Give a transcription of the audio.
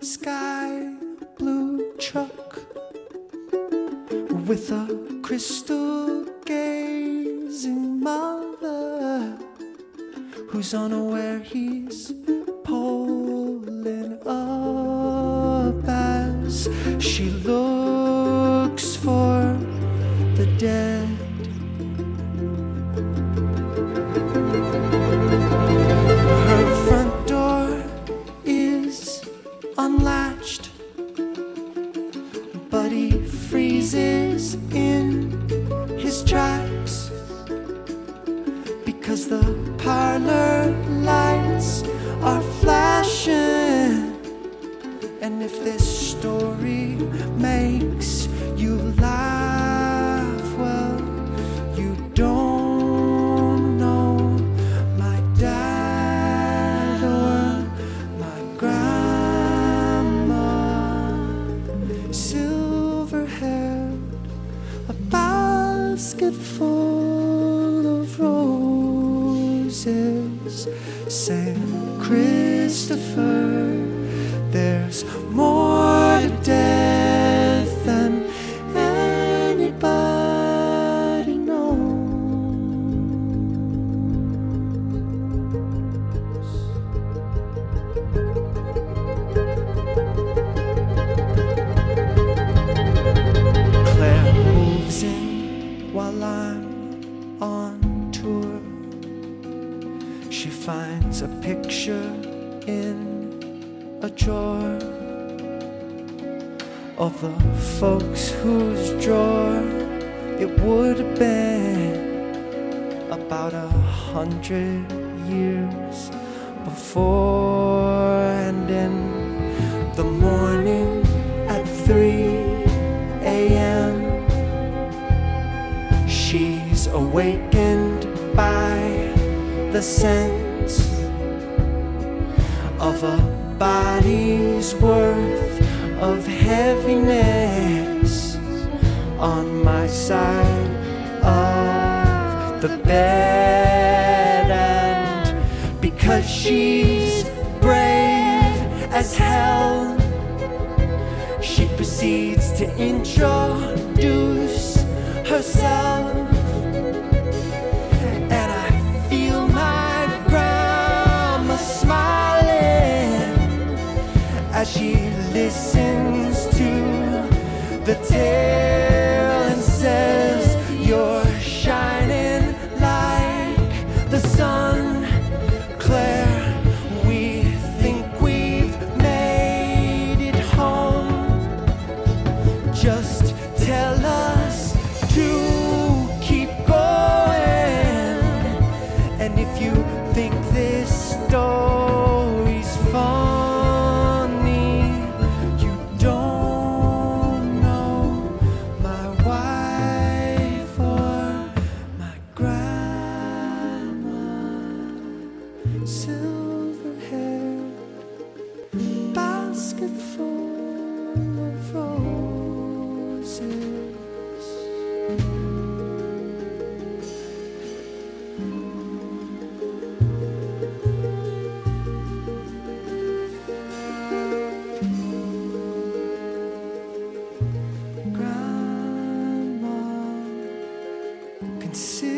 sky blue truck with a crystal gazing mother who's unaware he's pulling up as she looks And if this story makes you laugh, well, you don't know my dad or my grandma. Silver haired, a basket full of roses. Saint Christopher, there's more to death than anybody knows. Claire moves in while I'm on tour. She finds a picture in a drawer of the folks whose drawer it would have been about a hundred years before and in the morning at 3 a.m. She's awakened by the sense of a body's worth of heaviness on my side of the bed. And because she's brave as hell she proceeds to introduce herself the tale consider